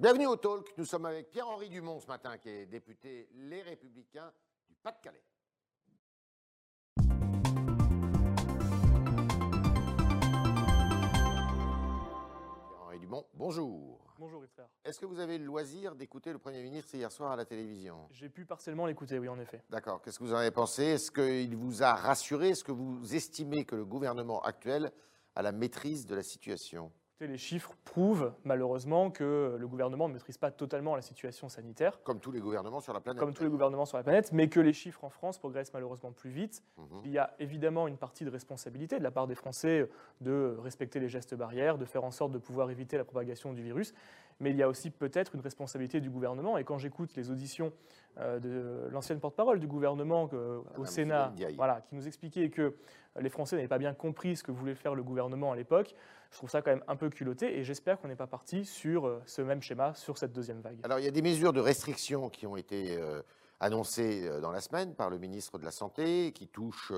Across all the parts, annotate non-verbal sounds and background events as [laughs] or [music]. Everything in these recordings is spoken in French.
Bienvenue au Talk. Nous sommes avec Pierre-Henri Dumont ce matin, qui est député Les Républicains du Pas-de-Calais. Pierre-Henri Dumont, bonjour. Bonjour Yves Est-ce que vous avez le loisir d'écouter le Premier ministre hier soir à la télévision? J'ai pu partiellement l'écouter, oui, en effet. D'accord. Qu'est-ce que vous en avez pensé? Est-ce qu'il vous a rassuré? Est-ce que vous estimez que le gouvernement actuel a la maîtrise de la situation? Les chiffres prouvent malheureusement que le gouvernement ne maîtrise pas totalement la situation sanitaire. Comme tous les gouvernements sur la planète. Comme tous les gouvernements sur la planète, mais que les chiffres en France progressent malheureusement plus vite. Mhm. Il y a évidemment une partie de responsabilité de la part des Français de respecter les gestes barrières, de faire en sorte de pouvoir éviter la propagation du virus mais il y a aussi peut-être une responsabilité du gouvernement. Et quand j'écoute les auditions euh, de l'ancienne porte-parole du gouvernement au Sénat, voilà, qui nous expliquait que les Français n'avaient pas bien compris ce que voulait faire le gouvernement à l'époque, je trouve ça quand même un peu culotté et j'espère qu'on n'est pas parti sur euh, ce même schéma sur cette deuxième vague. Alors il y a des mesures de restriction qui ont été euh, annoncées dans la semaine par le ministre de la Santé, qui touchent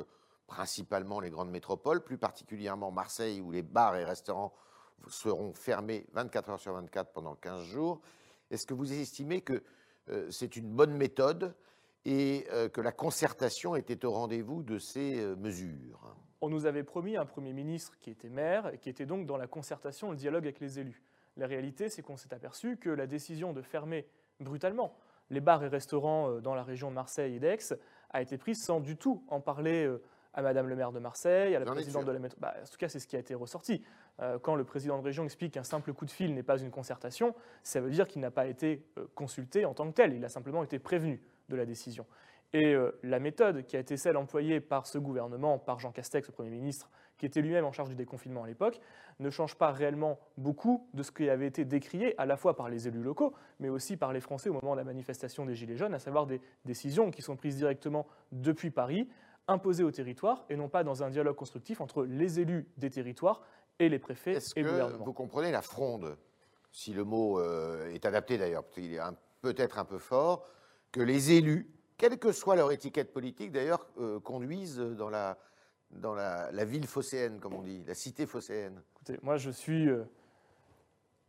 principalement les grandes métropoles, plus particulièrement Marseille où les bars et restaurants seront fermés 24 heures sur 24 pendant 15 jours. Est-ce que vous estimez que euh, c'est une bonne méthode et euh, que la concertation était au rendez-vous de ces euh, mesures On nous avait promis un Premier ministre qui était maire et qui était donc dans la concertation, le dialogue avec les élus. La réalité, c'est qu'on s'est aperçu que la décision de fermer brutalement les bars et restaurants dans la région de Marseille et d'Aix a été prise sans du tout en parler à Madame le maire de Marseille, à la présidente de la métropole. Bah, en tout cas, c'est ce qui a été ressorti. Euh, quand le président de région explique qu'un simple coup de fil n'est pas une concertation, ça veut dire qu'il n'a pas été euh, consulté en tant que tel. Il a simplement été prévenu de la décision. Et euh, la méthode qui a été celle employée par ce gouvernement, par Jean Castex, le Premier ministre, qui était lui-même en charge du déconfinement à l'époque, ne change pas réellement beaucoup de ce qui avait été décrié à la fois par les élus locaux, mais aussi par les Français au moment de la manifestation des Gilets jaunes, à savoir des décisions qui sont prises directement depuis Paris, imposées au territoire, et non pas dans un dialogue constructif entre les élus des territoires et les préfets et le gouvernement. Vous comprenez la fronde, si le mot euh, est adapté d'ailleurs, il est peut-être un peu fort, que les élus, quelle que soit leur étiquette politique d'ailleurs, euh, conduisent dans la, ville phocéenne, comme on dit, la cité phocéenne Écoutez, moi je suis euh,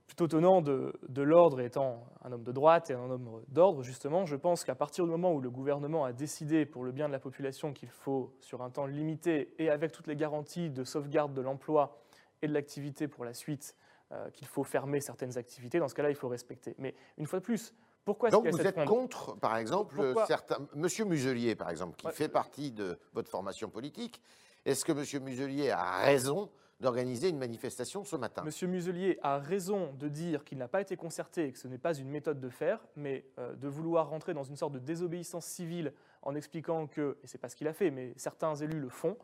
plutôt tenant de, de l'ordre, étant un homme de droite et un homme d'ordre, justement, je pense qu'à partir du moment où le gouvernement a décidé pour le bien de la population qu'il faut, sur un temps limité et avec toutes les garanties de sauvegarde de l'emploi, et de l'activité pour la suite, euh, qu'il faut fermer certaines activités, dans ce cas-là, il faut respecter. Mais une fois de plus, pourquoi Donc vous êtes contre, par exemple, certains, Monsieur Muselier, par exemple, qui fait partie de votre formation politique, est-ce que Monsieur Muselier a raison d'organiser une manifestation ce matin? Monsieur Muselier a raison de dire qu'il n'a pas été concerté et que ce n'est pas une méthode de faire, mais euh, de vouloir rentrer dans une sorte de désobéissance civile en expliquant que, et c'est pas ce qu'il a fait, mais certains élus le font,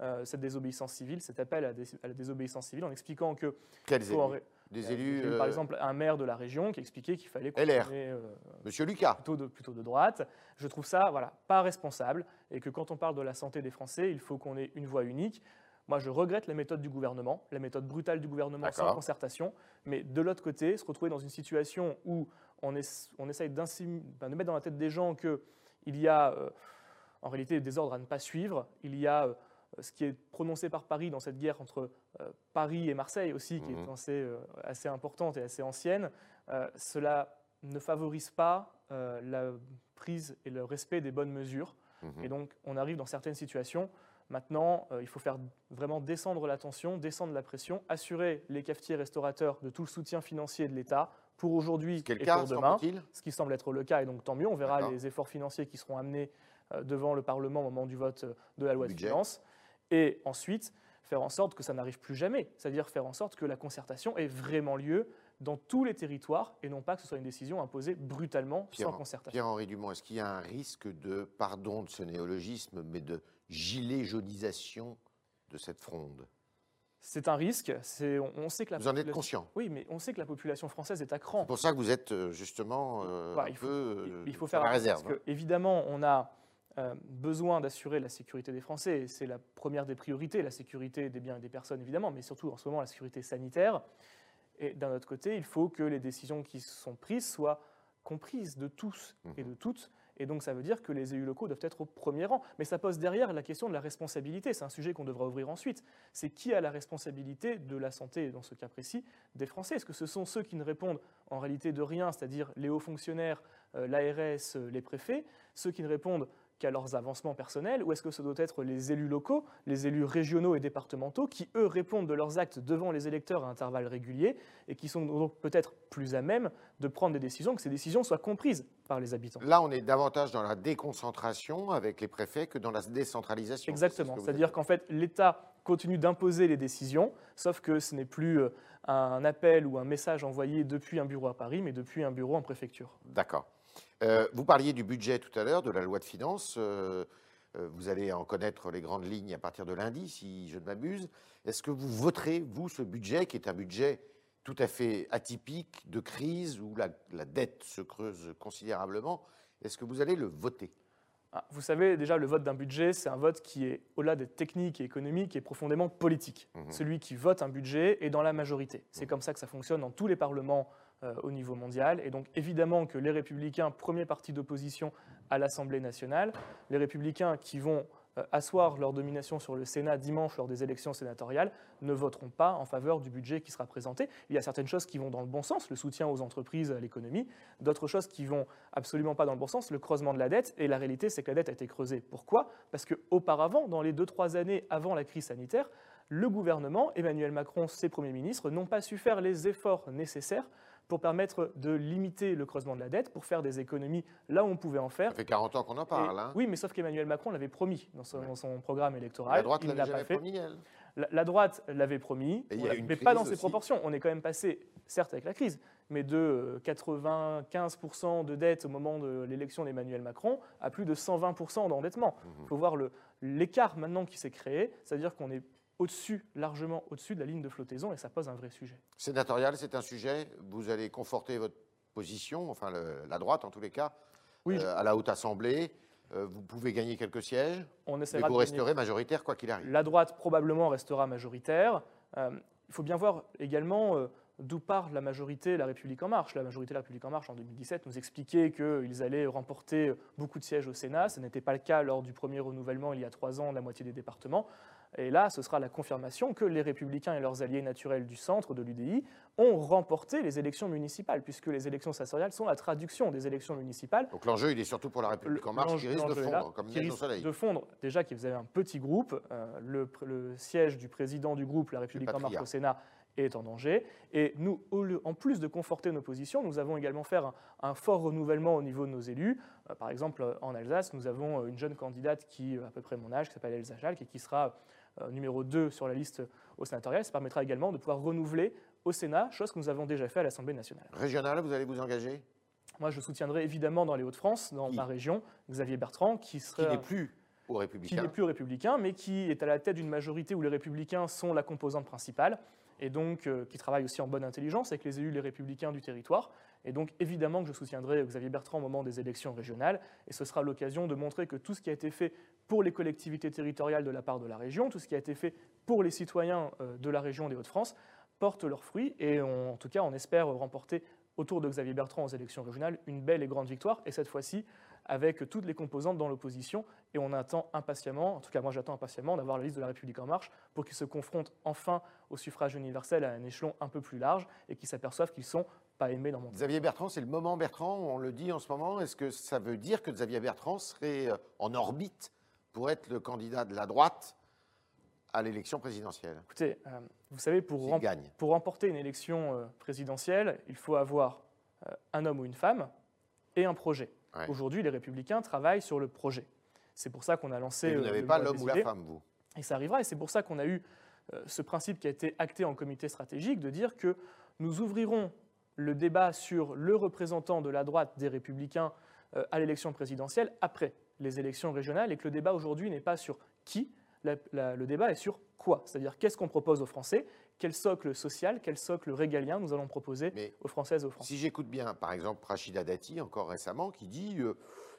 euh, cette désobéissance civile, cet appel à, la désobéissance civile, en expliquant que... Quels élus? Des élus Par euh, exemple, un maire de la région qui expliquait qu'il fallait... LR. Euh, Monsieur Lucas. Plutôt de, plutôt de droite. Je trouve ça, voilà, pas responsable, et que quand on parle de la santé des Français, il faut qu'on ait une voix unique. Moi, je regrette la méthode du gouvernement, la méthode brutale du gouvernement sans concertation, mais de l'autre côté, se retrouver dans une situation où on, on essaye ben, de mettre dans la tête des gens qu'il y a en réalité des ordres à ne pas suivre, il y a ce qui est prononcé par Paris dans cette guerre entre euh, Paris et Marseille aussi, qui est mhm. assez, euh, assez, importante et assez ancienne, euh, cela ne favorise pas la prise et le respect des bonnes mesures. Mhm. Et donc, on arrive dans certaines situations. Maintenant, il faut faire vraiment descendre la tension, descendre la pression, assurer les cafetiers restaurateurs de tout le soutien financier de l'État pour aujourd'hui et pour demain, ce qui semble être le cas, et donc tant mieux, on verra les efforts financiers qui seront amenés devant le Parlement au moment du vote de la loi de finances et ensuite faire en sorte que ça n'arrive plus jamais, c'est-à-dire faire en sorte que la concertation ait vraiment lieu dans tous les territoires et non pas que ce soit une décision imposée brutalement sans concertation. Pierre-Henri Dumont, est-ce qu'il y a un risque de, pardon de ce néologisme, mais de gilet jaunisation de cette fronde? C'est un risque. On, sait que la vous en êtes conscient? Oui, mais on sait que la population française est à cran. C'est pour ça que vous êtes euh, justement euh, un il faut, peu il faut faire la réserve. Parce que, évidemment, on a euh, besoin d'assurer la sécurité des Français. C'est la première des priorités, la sécurité des biens et des personnes évidemment, mais surtout en ce moment la sécurité sanitaire. Et d'un autre côté, il faut que les décisions qui sont prises soient comprises de tous et de toutes, Et donc, ça veut dire que les élus locaux doivent être au premier rang. Mais ça pose derrière la question de la responsabilité. C'est un sujet qu'on devra ouvrir ensuite. C'est qui a la responsabilité de la santé, dans ce cas précis, des Français? Est-ce que ce sont ceux qui ne répondent en réalité de rien, c'est-à-dire les hauts fonctionnaires, euh, l'ARS, euh, les préfets, ceux qui ne répondent qu'à leurs avancements personnels, ou est-ce que ce doit être les élus locaux, les élus régionaux et départementaux, qui, eux, répondent de leurs actes devant les électeurs à intervalles réguliers, et qui sont donc peut-être plus à même de prendre des décisions, que ces décisions soient comprises par les habitants Là, on est davantage dans la déconcentration avec les préfets que dans la décentralisation. Exactement, c'est-à-dire qu'en fait, l'État continue d'imposer les décisions, sauf que ce n'est plus euh, un appel ou un message envoyé depuis un bureau à Paris, mais depuis un bureau en préfecture. D'accord. Euh, vous parliez du budget tout à l'heure, de la loi de finances. Euh, euh, vous allez en connaître les grandes lignes à partir de lundi, si je ne m'abuse. Est-ce que vous voterez, vous, ce budget, qui est un budget tout à fait atypique, de crise, où la, dette se creuse considérablement? Est-ce que vous allez le voter? Ah, vous savez, déjà, le vote d'un budget, c'est un vote qui est, au-delà des techniques et économiques, est profondément politique. Mmh Celui qui vote un budget est dans la majorité. C'est mmh comme ça que ça fonctionne dans tous les parlements au niveau mondial. Et donc évidemment que les républicains, premier parti d'opposition à l'Assemblée nationale, les républicains qui vont euh, asseoir leur domination sur le Sénat dimanche lors des élections sénatoriales ne voteront pas en faveur du budget qui sera présenté. Il y a certaines choses qui vont dans le bon sens, le soutien aux entreprises, à l'économie, d'autres choses qui vont absolument pas dans le bon sens, le creusement de la dette. Et la réalité, c'est que la dette a été creusée. Pourquoi? Parce qu'auparavant, dans les deux trois années avant la crise sanitaire, le gouvernement, Emmanuel Macron, ses premiers ministres, n'ont pas su faire les efforts nécessaires pour permettre de limiter le creusement de la dette, pour faire des économies là où on pouvait en faire. Ça fait 40 ans qu'on en parle. Hein. Oui, mais sauf qu'Emmanuel Macron l'avait promis dans son, programme électoral. La droite l'avait pas fait. promis, elle. La, droite l'avait promis, mais pas dans ses proportions. On est quand même passé, certes avec la crise, mais de 95% euh, de dette au moment de l'élection d'Emmanuel Macron à plus de 120% d'endettement. Il mhm. faut voir l'écart maintenant qui s'est créé, c'est-à-dire qu'on est au-dessus, largement au-dessus de la ligne de flottaison, et ça pose un vrai sujet. Sénatorial, c'est un sujet, vous allez conforter votre position, enfin la droite en tous les cas, euh, à la Haute Assemblée. Euh, vous pouvez gagner quelques sièges, On mais vous resterez majoritaire quoi qu'il arrive. La droite probablement restera majoritaire. Euh, il faut bien voir également d'où part la majorité La République En Marche. La majorité La République En Marche en 2017 nous expliquait qu'ils allaient remporter beaucoup de sièges au Sénat. Ce n'était pas le cas lors du premier renouvellement il y a trois ans de la moitié des départements. Et là, ce sera la confirmation que les républicains et leurs alliés naturels du centre de l'UDI ont remporté les élections municipales, puisque les élections sénatoriales sont la traduction des élections municipales. Donc l'enjeu, il est surtout pour la République en marche, qui risque de fondre, comme neige au soleil. De fondre, déjà qu'ils avaient un petit groupe, euh, le, siège du président du groupe, la République en marche au Sénat, est en danger. Et nous, en plus de conforter nos positions, nous avons également fait un, fort renouvellement au niveau de nos élus. Euh, par exemple, en Alsace, nous avons une jeune candidate qui a à peu près mon âge, qui s'appelle Elsa Jalk, et qui sera euh, numéro 2 sur la liste au sénatorial. Ça permettra également de pouvoir renouveler au Sénat, chose que nous avons déjà fait à l'Assemblée nationale. Régional, vous allez vous engager? Moi, je soutiendrai évidemment dans les Hauts-de-France, dans ma région, Xavier Bertrand, qui serait... Qui n'est plus au républicain. Qui n'est plus républicain, mais qui est à la tête d'une majorité où les républicains sont la composante principale, et donc euh, qui travaille aussi en bonne intelligence avec les élus, les républicains du territoire. Et donc évidemment que je soutiendrai Xavier Bertrand au moment des élections régionales, et ce sera l'occasion de montrer que tout ce qui a été fait pour les collectivités territoriales de la part de la région, tout ce qui a été fait pour les citoyens euh, de la région des Hauts-de-France, porte leurs fruits. Et en tout cas, on espère remporter autour de Xavier Bertrand aux élections régionales une belle et grande victoire, et cette fois-ci avec toutes les composantes dans l'opposition. Et on attend impatiemment, en tout cas moi j'attends impatiemment, d'avoir la liste de la République en marche pour qu'ils se confrontent enfin au suffrage universel à un échelon un peu plus large et qu'ils s'aperçoivent qu'ils sont pas aimés dans mon Xavier Bertrand, c'est le moment Bertrand, on le dit en ce moment. Est-ce que ça veut dire que Xavier Bertrand serait euh, en orbite pour être le candidat de la droite à l'élection présidentielle? Écoutez, euh, vous savez, pour, pour, remporter une élection euh, présidentielle, il faut avoir euh, un homme ou une femme et un projet. Aujourd'hui, les républicains travaillent sur le projet. C'est pour ça qu'on a lancé. Et vous n'avez pas l'homme ou la femme, vous? Et ça arrivera, et c'est pour ça qu'on a eu ce principe qui a été acté en comité stratégique de dire que nous ouvrirons le débat sur le représentant de la droite des républicains à l'élection présidentielle après les élections régionales et que le débat aujourd'hui n'est pas sur qui, le débat est sur quoi? C'est-à-dire qu'est-ce qu'on propose aux Français, quel socle social, quel socle régalien nous allons proposer aux Françaises et aux Français? Si j'écoute bien, par exemple, Rachida Dati, encore récemment, qui dit euh,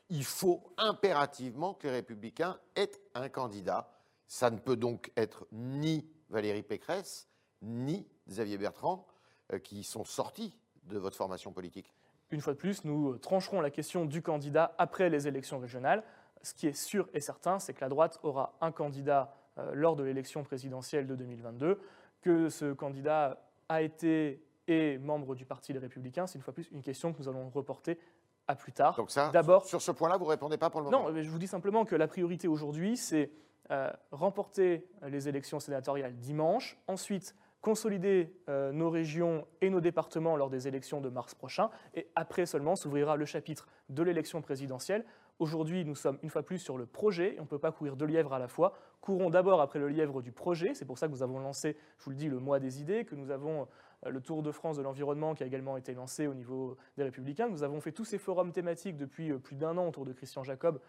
il faut impérativement que les Républicains aient un candidat. Ça ne peut donc être ni Valérie Pécresse, ni Xavier Bertrand, euh, qui sont sortis de votre formation politique. une fois de plus, nous trancherons la question du candidat après les élections régionales. Ce qui est sûr et certain, c'est que la droite aura un candidat euh, lors de l'élection présidentielle de 2022, que ce candidat a été et membre du Parti des Républicains. C'est une fois plus une question que nous allons reporter à plus tard. Donc ça, D'abord, sur ce point-là, vous ne répondez pas pour le moment Non, mais je vous dis simplement que la priorité aujourd'hui, c'est euh, remporter les élections sénatoriales dimanche, ensuite consolider euh, nos régions et nos départements lors des élections de mars prochain, et après seulement s'ouvrira le chapitre de l'élection présidentielle. Aujourd'hui, nous sommes une fois plus sur le projet, et on ne peut pas courir deux lièvres à la fois. Courons d'abord après le lièvre du projet, c'est pour ça que nous avons lancé, je vous le dis, le mois des idées, que nous avons euh, le Tour de France de l'environnement qui a également été lancé au niveau des Républicains. Nous avons fait tous ces forums thématiques depuis euh, plus d'un an autour de Christian Jacob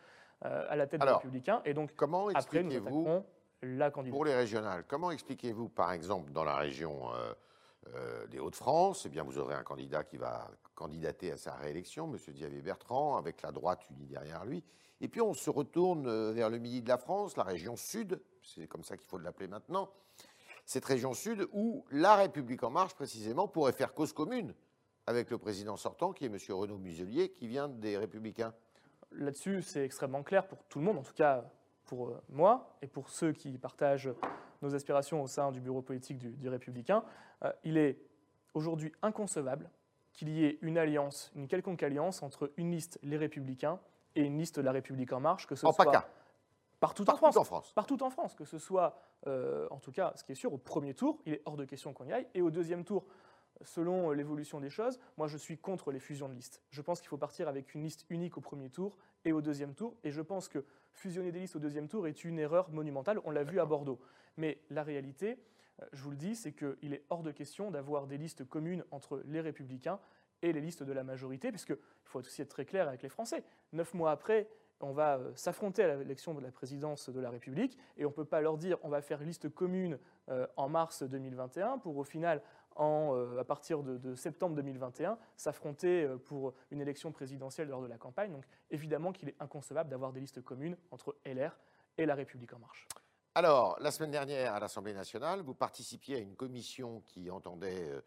à la tête des Républicains. Et donc, comment après, nous attaquerons pour les régionales, comment expliquez-vous, par exemple, dans la région euh, euh, des Hauts-de-France, eh bien, vous aurez un candidat qui va candidater à sa réélection, M. Xavier Bertrand, avec la droite unie derrière lui. Et puis on se retourne euh, vers le midi de la France, la région sud, c'est comme ça qu'il faut l'appeler maintenant, cette région sud où la République en marche, précisément, pourrait faire cause commune avec le président sortant, qui est M. Renaud Muselier, qui vient des Républicains. Là-dessus, c'est extrêmement clair pour tout le monde, en tout cas pour euh, moi et pour ceux qui partagent nos aspirations au sein du bureau politique du, Républicain, euh, il est aujourd'hui inconcevable qu'il y ait une alliance, une quelconque alliance entre une liste Les Républicains et une liste La République En Marche, que ce soit partout, en, France, Partout en France, que ce soit, euh, en tout cas, ce qui est sûr, au premier tour, il est hors de question qu'on y aille, et au deuxième tour, selon l'évolution des choses, moi je suis contre les fusions de listes. Je pense qu'il faut partir avec une liste unique au premier tour et au deuxième tour, et je pense que fusionner des listes au deuxième tour est une erreur monumentale. On l'a vu à Bordeaux. Mais la réalité, euh, je vous le dis, c'est qu'il est hors de question d'avoir des listes communes entre les républicains et les listes de la majorité, puisqu'il faut aussi être très clair avec les Français. Neuf mois après, on va euh, s'affronter à l'élection de la présidence de la République, et on ne peut pas leur dire on va faire liste commune euh, en mars 2021 pour au final euh, à partir de, septembre 2021, s'affronter euh, pour une élection présidentielle lors de la campagne. Donc évidemment qu'il est inconcevable d'avoir des listes communes entre LR et La République en marche. Alors, la semaine dernière, à l'Assemblée nationale, vous participiez à une commission qui entendait, euh,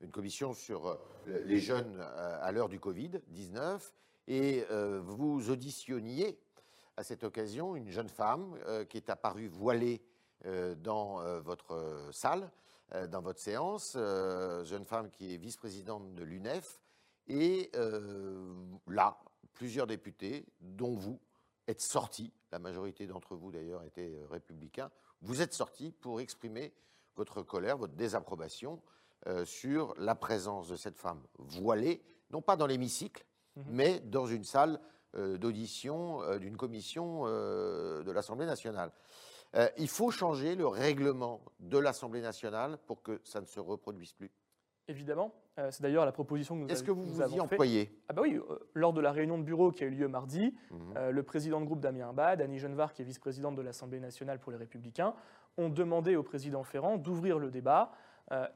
une commission sur les jeunes à l'heure du Covid-19, et vous auditionniez à cette occasion une jeune femme qui est apparue voilée dans votre salle. Euh, dans votre séance, euh, jeune femme qui est vice-présidente de l'UNEF, et euh, là, plusieurs députés, dont vous, êtes sortis, la majorité d'entre vous d'ailleurs étaient républicains, vous êtes sortis pour exprimer votre colère, votre désapprobation sur la présence de cette femme voilée, non pas dans l'hémicycle, mhm. mais dans une salle d'audition d'une commission de l'Assemblée nationale. Euh, il faut changer le règlement de l'Assemblée nationale pour que ça ne se reproduise plus. Évidemment, euh, c'est d'ailleurs la proposition que nous, Est-ce que vous vous, y employez? Ah bah oui, euh, lors de la réunion de bureau qui a eu lieu mardi, mhm. le président de groupe Damien Abad, Annie Genevard, qui est vice-présidente de l'Assemblée nationale pour les Républicains, ont demandé au président Ferrand d'ouvrir le débat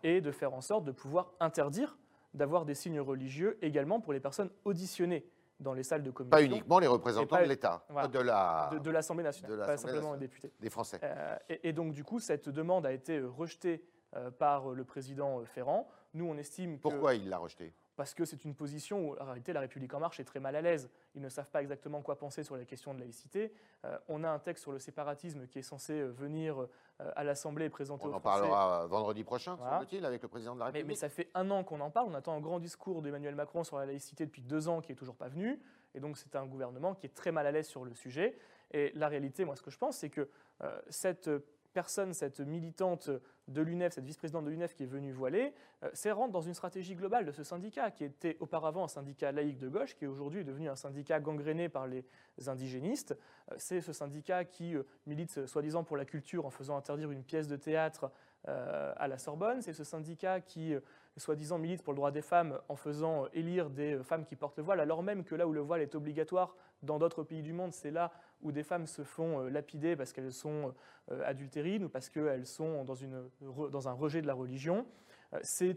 et de faire en sorte de pouvoir interdire d'avoir des signes religieux également pour les personnes auditionnées dans les salles de commission. Pas uniquement les représentants de l'État, de la de, l'Assemblée nationale, pas simplement les députés. Des Français. Euh, et, donc du coup, cette demande a été rejetée euh, par le président Ferrand. Nous, on estime Pourquoi il l'a rejetée? Parce que c'est une position où, en réalité, la République en marche est très mal à l'aise. Ils ne savent pas exactement quoi penser sur la question de laïcité. Euh, on a un texte sur le séparatisme qui est censé venir à l'Assemblée et présenter on aux On en parlera vendredi prochain, semble-t-il, avec le président de la République. Mais, mais, ça fait un an qu'on en parle. On attend un grand discours d'Emmanuel Macron sur la laïcité depuis deux ans qui n'est toujours pas venu. Et donc c'est un gouvernement qui est très mal à l'aise sur le sujet. Et la réalité, moi ce que je pense, c'est que euh, cette personne, cette militante de l'UNEF, cette vice-présidente de l'UNEF qui est venue voiler, euh, c'est rentre dans une stratégie globale de ce syndicat, qui était auparavant un syndicat laïque de gauche, qui est aujourd'hui devenu un syndicat gangréné par les indigénistes. Euh, c'est ce syndicat qui milite soi-disant pour la culture en faisant interdire une pièce de théâtre à la Sorbonne. C'est ce syndicat qui soi-disant milite pour le droit des femmes en faisant euh, élire des euh, femmes qui portent le voile, alors même que là où le voile est obligatoire dans d'autres pays du monde, c'est là où des femmes se font euh, lapider parce qu'elles sont adultérines ou parce qu'elles sont dans, un rejet de la religion. C'est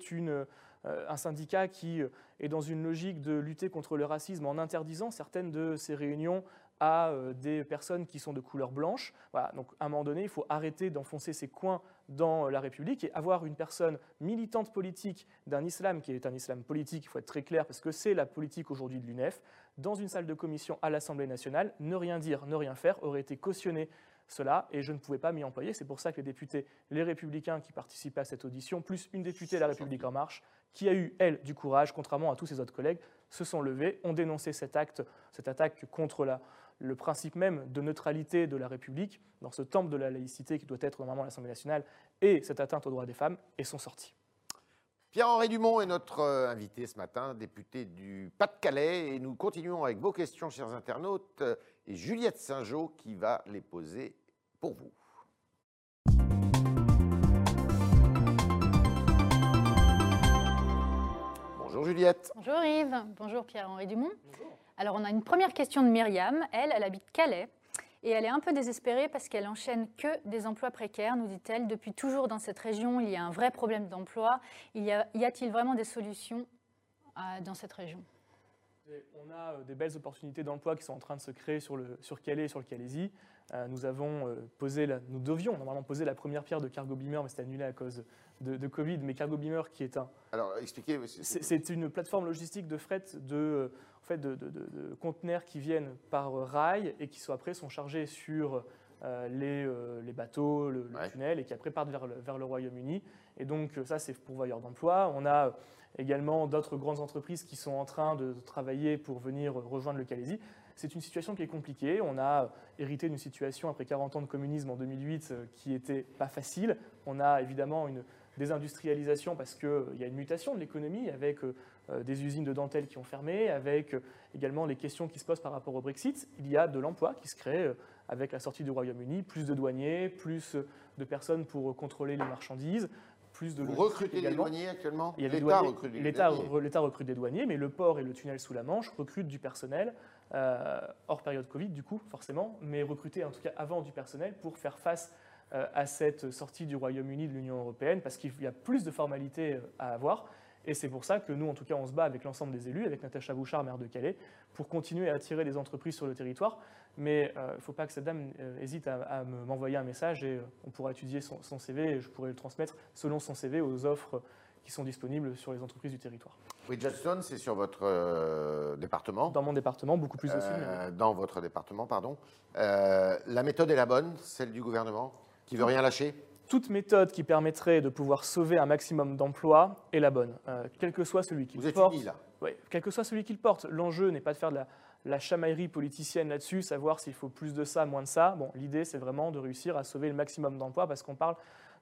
un syndicat qui est dans une logique de lutter contre le racisme en interdisant certaines de ces réunions à euh, des personnes qui sont de couleur blanche. Donc à un moment donné, il faut arrêter d'enfoncer ces coins dans la République et avoir une personne militante politique d'un islam qui est un islam politique, il faut être très clair, parce que c'est la politique aujourd'hui de l'UNEF, dans une salle de commission à l'Assemblée nationale, ne rien dire, ne rien faire aurait été cautionné cela et je ne pouvais pas m'y employer. C'est pour ça que les députés, les républicains qui participaient à cette audition, plus une députée de La République En Marche, qui a eu, elle, du courage, contrairement à tous ses autres collègues, se sont levés, ont dénoncé cet acte, cette attaque contre la, le principe même de neutralité de la République, dans ce temple de la laïcité qui doit être normalement l'Assemblée nationale, et cette atteinte aux droits des femmes, et sont sortis. Pierre-Henri Dumont est notre euh, invité ce matin, député du Pas-de-Calais, et nous continuons avec vos questions, chers internautes, euh, et Juliette Saint-Jean qui va les poser pour vous. Bonjour Juliette. Bonjour Yves. Bonjour Pierre-Henri Dumont. Alors on a une première question de Myriam. Elle, elle habite Calais. Et elle est un peu désespérée parce qu'elle enchaîne que des emplois précaires, nous dit-elle. Depuis toujours dans cette région, il y a un vrai problème d'emploi. Y a-t-il vraiment des solutions euh, dans cette région? On a euh, des belles opportunités d'emploi qui sont en train de se créer sur, le, sur Calais et sur le Calaisie. Euh, nous, avons posé nous devions normalement poser la première pierre de Cargo Beamer, mais c'était annulé à cause de, Covid. Mais Cargo Beamer, qui est un. Alors, expliquez. C'est une plateforme logistique de fret de, en fait, de, conteneurs qui viennent par rail et qui sont, après sont chargés sur euh, les, euh, les, bateaux, le, tunnel, et qui après partent vers le, vers le Royaume-Uni. Et donc, ça, c'est pourvoyeur d'emploi. On a également d'autres grandes entreprises qui sont en train de travailler pour venir rejoindre le Calaisie. C'est une situation qui est compliquée. On a hérité d'une situation après 40 ans de communisme en 2008 euh, qui n'était pas facile. On a évidemment une désindustrialisation parce qu'il y a une mutation de l'économie avec euh, des usines de dentelle qui ont fermé, avec euh, également les questions qui se posent par rapport au Brexit. Il y a de l'emploi qui se crée euh, avec la sortie du Royaume-Uni, plus de douaniers, plus de personnes pour contrôler les marchandises, plus de Vous recrutez des douaniers actuellement L'État recrute des douaniers. L'État recrute des douaniers, mais le port et le tunnel sous la Manche recrutent du personnel, hors période Covid du coup, forcément, mais recruter en tout cas avant du personnel pour faire face à cette sortie du Royaume-Uni de l'Union européenne, parce qu'il y a plus de formalités à avoir. Et c'est pour ça que nous, en tout cas, on se bat avec l'ensemble des élus, avec Natacha Bouchard, maire de Calais, pour continuer à attirer des entreprises sur le territoire. Mais euh, il ne faut pas que cette dame euh, hésite à, m'envoyer un message et euh, on pourra étudier son, CV et je pourrai le transmettre selon son CV aux offres qui sont disponibles sur les entreprises du territoire. Bridgestone, c'est sur votre département? Dans mon département, beaucoup plus aussi. Dans votre département, pardon. la méthode est la bonne, celle du gouvernement, qui veut rien lâcher? Toute méthode qui permettrait de pouvoir sauver un maximum d'emplois est la bonne, euh, quel que soit celui porte. Vous là oui, quel que soit celui qu'il porte. L'enjeu n'est pas de faire de la, chamaillerie politicienne là-dessus, savoir s'il faut plus de ça, moins de ça. Bon, l'idée, c'est vraiment de réussir à sauver le maximum d'emplois parce qu'on parle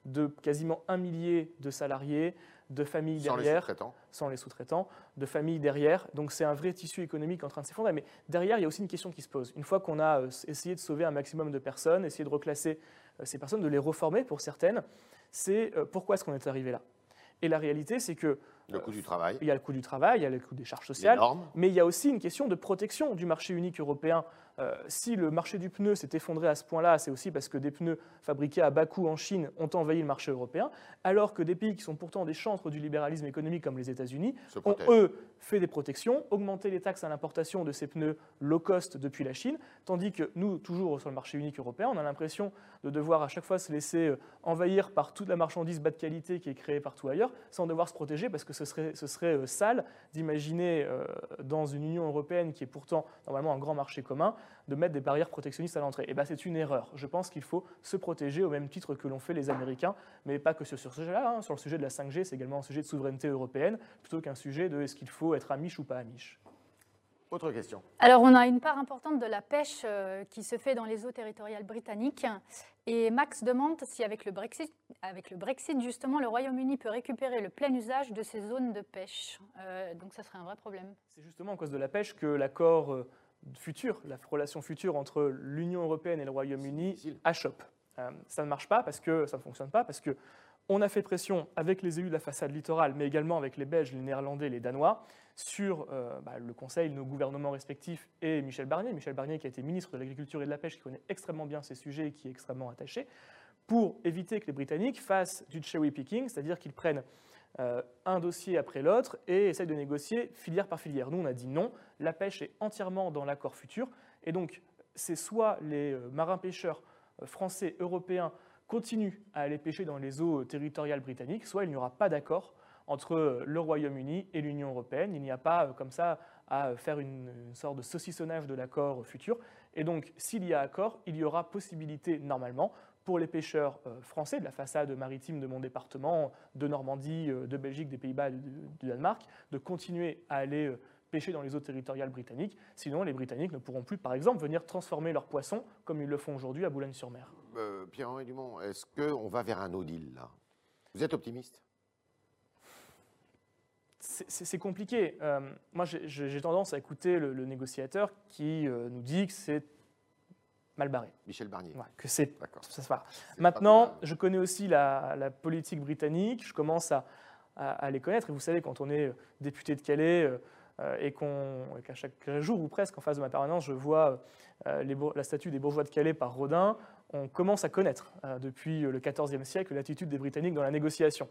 de quasiment un millier de salariés, de familles derrière, sans les sous-traitants, de familles derrière. Donc c'est un vrai tissu économique en train de s'effondrer. Mais derrière, il y a aussi une question qui se pose. Une fois qu'on a euh, essayé de sauver un maximum de personnes, essayé de reclasser ces personnes, de les reformer pour certaines, c'est euh, pourquoi est-ce qu'on est arrivé là? Et la réalité, c'est que le coût du travail. Il y a le coût du travail, il y a le coût des charges sociales, mais il y a aussi une question de protection du marché unique européen euh, si le marché du pneu s'est effondré à ce point-là, c'est aussi parce que des pneus fabriqués à bas coût en Chine ont envahi le marché européen, alors que des pays qui sont pourtant des chantres du libéralisme économique comme les États-Unis ont, eux, fait des protections, augmenté les taxes à l'importation de ces pneus low cost depuis la Chine, tandis que nous, toujours sur le marché unique européen, on a l'impression de devoir à chaque fois se laisser euh, envahir par toute la marchandise bas de qualité qui est créée partout ailleurs, sans devoir se protéger, parce que ce serait, ce serait euh, sale d'imaginer dans une Union européenne qui est pourtant normalement un grand marché commun, de mettre des barrières protectionnistes à l'entrée. Et eh ben, c'est une erreur. Je pense qu'il faut se protéger au même titre que l'ont fait les Américains, mais pas que sur ce sujet-là. Hein. Sur le sujet de la 5G, c'est également un sujet de souveraineté européenne, plutôt qu'un sujet de est-ce qu'il faut être amiche ou pas amiche. Autre question. Alors, on a une part importante de la pêche euh, qui se fait dans les eaux territoriales britanniques. Et Max demande si, avec le Brexit, avec le Brexit justement, le Royaume-Uni peut récupérer le plein usage de ces zones de pêche. Euh, donc, ça serait un vrai problème. C'est justement à cause de la pêche que l'accord euh, future, la relation future entre l'Union européenne et le Royaume-Uni achoppe. Euh, ça ne marche pas parce que ça ne fonctionne pas parce que on a fait pression avec les élus de la façade littorale, mais également avec les Belges, les Néerlandais, les Danois, sur euh, bah, le Conseil, nos gouvernements respectifs et Michel Barnier. Michel Barnier qui a été ministre de l'Agriculture et de la Pêche, qui connaît extrêmement bien ces sujets et qui est extrêmement attaché, pour éviter que les Britanniques fassent du cherry picking, c'est-à-dire qu'ils prennent un dossier après l'autre et essaye de négocier filière par filière. Nous, on a dit non, la pêche est entièrement dans l'accord futur, et donc c'est soit les marins-pêcheurs français, européens continuent à aller pêcher dans les eaux territoriales britanniques, soit il n'y aura pas d'accord entre le Royaume-Uni et l'Union européenne. Il n'y a pas comme ça à faire une, sorte de saucissonnage de l'accord futur. Et donc, s'il y a accord, il y aura possibilité, normalement, pour les pêcheurs euh, français de la façade maritime de mon département, de Normandie, euh, de Belgique, des Pays-Bas, du Danemark, de continuer à aller euh, pêcher dans les eaux territoriales britanniques. Sinon, les Britanniques ne pourront plus, par exemple, venir transformer leurs poissons comme ils le font aujourd'hui à Boulogne-sur-Mer. Pierre-Henri Dumont, est-ce qu'on va vers un no deal là? Vous êtes optimiste? C'est compliqué. Euh, moi, j'ai tendance à écouter le, négociateur qui euh, nous dit que c'est mal barré. Michel Barnier. que c'est ça se Maintenant, je connais aussi la, politique britannique. Je commence à, les connaître. Et vous savez, quand on est euh, député de Calais et qu'à chaque jour ou presque en face de ma permanence, je vois la statue des bourgeois de Calais par Rodin, on commence à connaître depuis le XIVe siècle l'attitude des Britanniques dans la négociation.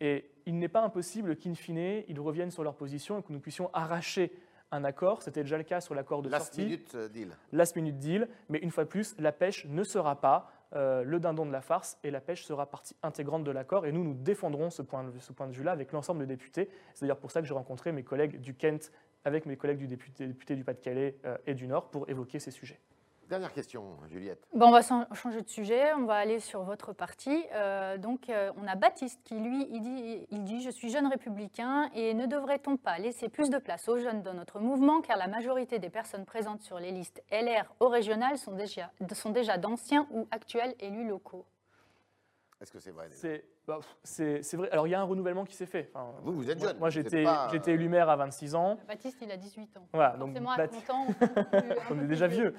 Et il n'est pas impossible qu'in fine, ils reviennent sur leur position et que nous puissions arracher un accord. C'était déjà le cas sur l'accord de Last sortie. Minute euh, deal. Last minute deal. Mais une fois de plus, la pêche ne sera pas euh, le dindon de la farce et la pêche sera partie intégrante de l'accord. Et nous, nous défendrons ce point de, ce point de vue-là avec l'ensemble des députés. C'est d'ailleurs pour ça que j'ai rencontré mes collègues du Kent avec mes collègues du député, du Pas-de-Calais euh, et du Nord pour évoquer ces sujets. Dernière question, Juliette. Bon, on va changer de sujet, on va aller sur votre parti. Euh, donc, euh, on a Baptiste qui, lui, dit, Je suis jeune républicain et ne devrait-on pas laisser plus de place aux jeunes dans notre mouvement car la majorité des personnes présentes sur les listes LR au régional sont déjà, sont déjà d'anciens ou actuels élus locaux? Est-ce que c'est vrai bah, c'est vrai. Alors, il y a un renouvellement qui s'est fait. vous, vous êtes jeune. Moi, j'étais élu maire à 26 ans. Baptiste, il a 18 ans. Voilà, donc moi, à 30 ans, on [laughs] est déjà vieux.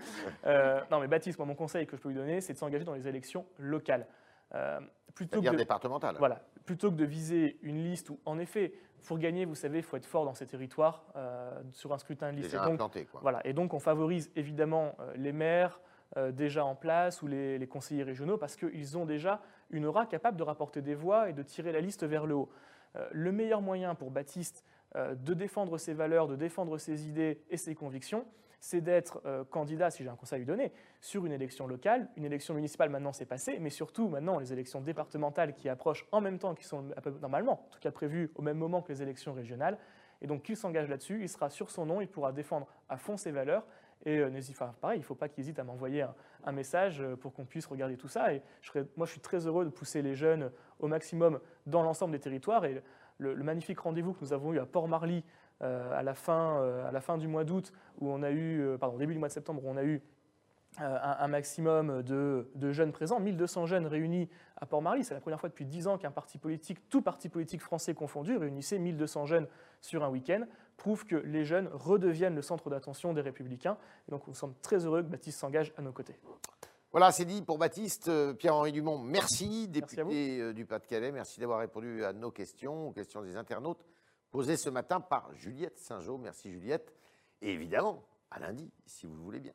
Euh, non, mais Baptiste, moi, mon conseil que je peux lui donner, c'est de s'engager dans les élections locales. Euh, plutôt que de, départementale. Voilà, plutôt que de viser une liste où, en effet, pour gagner, vous savez, il faut être fort dans ces territoires euh, sur un scrutin de liste. Déjà implanté, quoi. Voilà, et donc on favorise évidemment les maires, euh, déjà en place ou les, conseillers régionaux parce qu'ils ont déjà une aura capable de rapporter des voix et de tirer la liste vers le haut. Euh, le meilleur moyen pour Baptiste euh, de défendre ses valeurs, de défendre ses idées et ses convictions, c'est d'être candidat, si j'ai un conseil à lui donner, sur une élection locale. Une élection municipale, maintenant, c'est passé, mais surtout, maintenant, les élections départementales qui approchent en même temps, qui sont normalement, en tout cas prévues au même moment que les élections régionales. Et donc, qu'il s'engage là-dessus, il sera sur son nom, il pourra défendre à fond ses valeurs et euh, pareil, il ne faut pas qu'ils hésitent à m'envoyer un, message euh, pour qu'on puisse regarder tout ça. Et je moi, je suis très heureux de pousser les jeunes au maximum dans l'ensemble des territoires. Et le, magnifique rendez-vous que nous avons eu à Port-Marly euh, à, la fin, à la fin du mois d'août, où on a eu, pardon, début du mois de septembre, où on a eu un, maximum de, de, jeunes présents, 1200 jeunes réunis à Port-Marly. C'est la première fois depuis 10 ans qu'un parti politique, tout parti politique français confondu, réunissait 1200 jeunes sur un week-end prouve que les jeunes redeviennent le centre d'attention des républicains. Et donc nous sommes très heureux que Baptiste s'engage à nos côtés. Voilà, c'est dit pour Baptiste. Euh, Pierre-Henri Dumont, merci, député euh, du Pas-de-Calais. Merci d'avoir répondu à nos questions, aux questions des internautes posées ce matin par Juliette Saint-Jean. Merci Juliette. Et évidemment, à lundi, si vous le voulez bien.